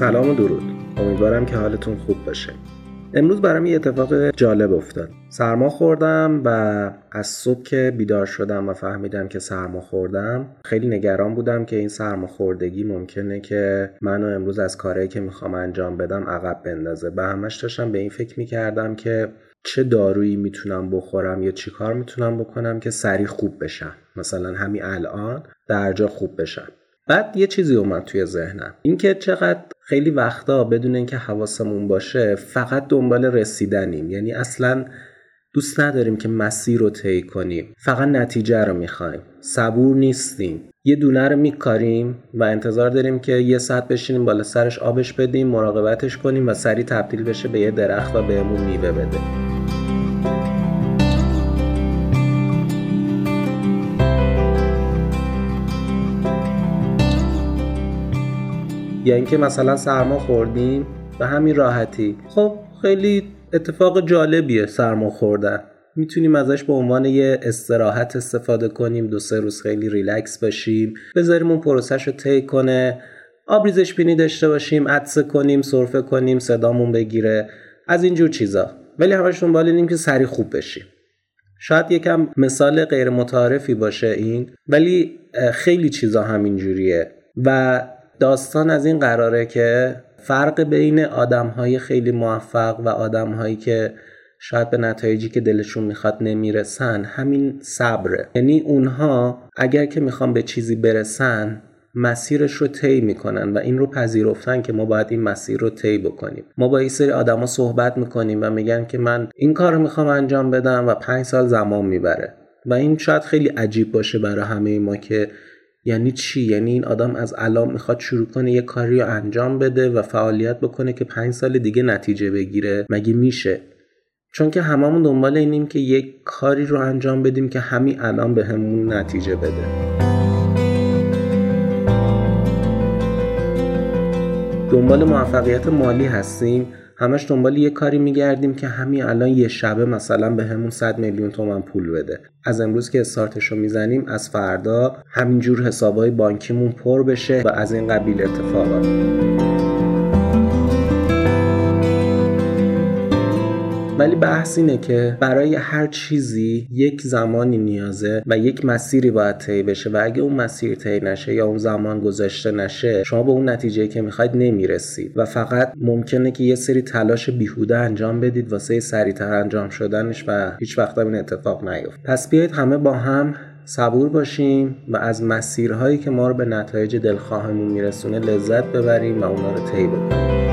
سلام و درود. امیدوارم که حالتون خوب باشه. امروز برام یه اتفاق جالب افتاد. سرما خوردم و از صبح که بیدار شدم و فهمیدم که سرما خوردم خیلی نگران بودم که این سرما خوردگی ممکنه که منو امروز از کارهایی که می‌خوام انجام بدم عقب بندازه. به همش داشتم به این فکر می‌کردم که چه دارویی می‌تونم بخورم یا چی کار می‌تونم بکنم که سریع خوب بشم. مثلا همین الان درجا خوب بشم. بعد یه چیزی اومد توی ذهنم. اینکه چقدر خیلی وقتا بدون اینکه حواسمون باشه فقط دنبال رسیدنیم. یعنی اصلا دوست نداریم که مسیر رو طی کنیم. فقط نتیجه رو می‌خوایم. صبور نیستیم. یه دونه رو میکاریم و انتظار داریم که یه ساعت بشینیم بالا سرش آبش بدیم مراقبتش کنیم و سریع تبدیل بشه به یه درخت و بهمون میوه بده. یا اینکه مثلا سرما خوردیم به همین راحتی. خب خیلی اتفاق جالبیه سرما خوردن. می‌تونیم ازش به عنوان یه استراحت استفاده کنیم دو سه روز خیلی ریلکس باشیم بذاریم اون پروسش رو طی کنه آبریزش بینی داشته باشیم عطسه کنیم سرفه کنیم صدامون بگیره از اینجور چیزا. ولی همش دنبال اینیم که سری خوب بشیم. شاید یکم مثال غیر متعارفی باشه این ولی خیلی چیزا همینجوریه. و داستان از این قراره که فرق بین آدم های خیلی موفق و آدم هایی که شاید به نتایجی که دلشون می‌خواد نمی‌رسن همین صبره. یعنی اونها اگر که می‌خوان به چیزی برسن مسیرش رو طی می‌کنن و این رو پذیرفتن که ما باید این مسیر رو طی بکنیم. ما با این سری آدما صحبت می‌کنیم و میگن که من این کار رو می‌خوام انجام بدم و پنج سال زمان می‌بره. و این شاید خیلی عجیب باشه برای همه ما که یعنی چی؟ یعنی این آدم از الان می‌خواد شروع کنه یه کاری رو انجام بده و فعالیت بکنه که پنج سال دیگه نتیجه بگیره. مگه میشه؟ چون که هممون دنبال اینیم که یک کاری رو انجام بدیم که همین الان به همون نتیجه بده. دنبال موفقیت مالی هستیم. همش دنبال یه کاری میگردیم که همین الان یه شبه مثلا به همون 100 میلیون تومن پول بده. از امروز که استارتش رو می‌زنیم از فردا همینجور حسابای بانکیمون پر بشه و از این قبیل اتفاقات. ولی بحث اینه که برای هر چیزی یک زمانی نیازه و یک مسیری باید طی بشه و اگه اون مسیر طی نشه یا اون زمان گذاشته نشه شما به اون نتیجه که می‌خواید نمی‌رسید و فقط ممکنه که یه سری تلاش بیهوده انجام بدید واسه سریعتر انجام شدنش و هیچ وقت این اتفاق نیفت پس بیایید همه با هم صبور باشیم و از مسیرهایی که ما رو به نتایج دلخواهمون میرسونه لذت ببریم و اونا رو طی بکنیم.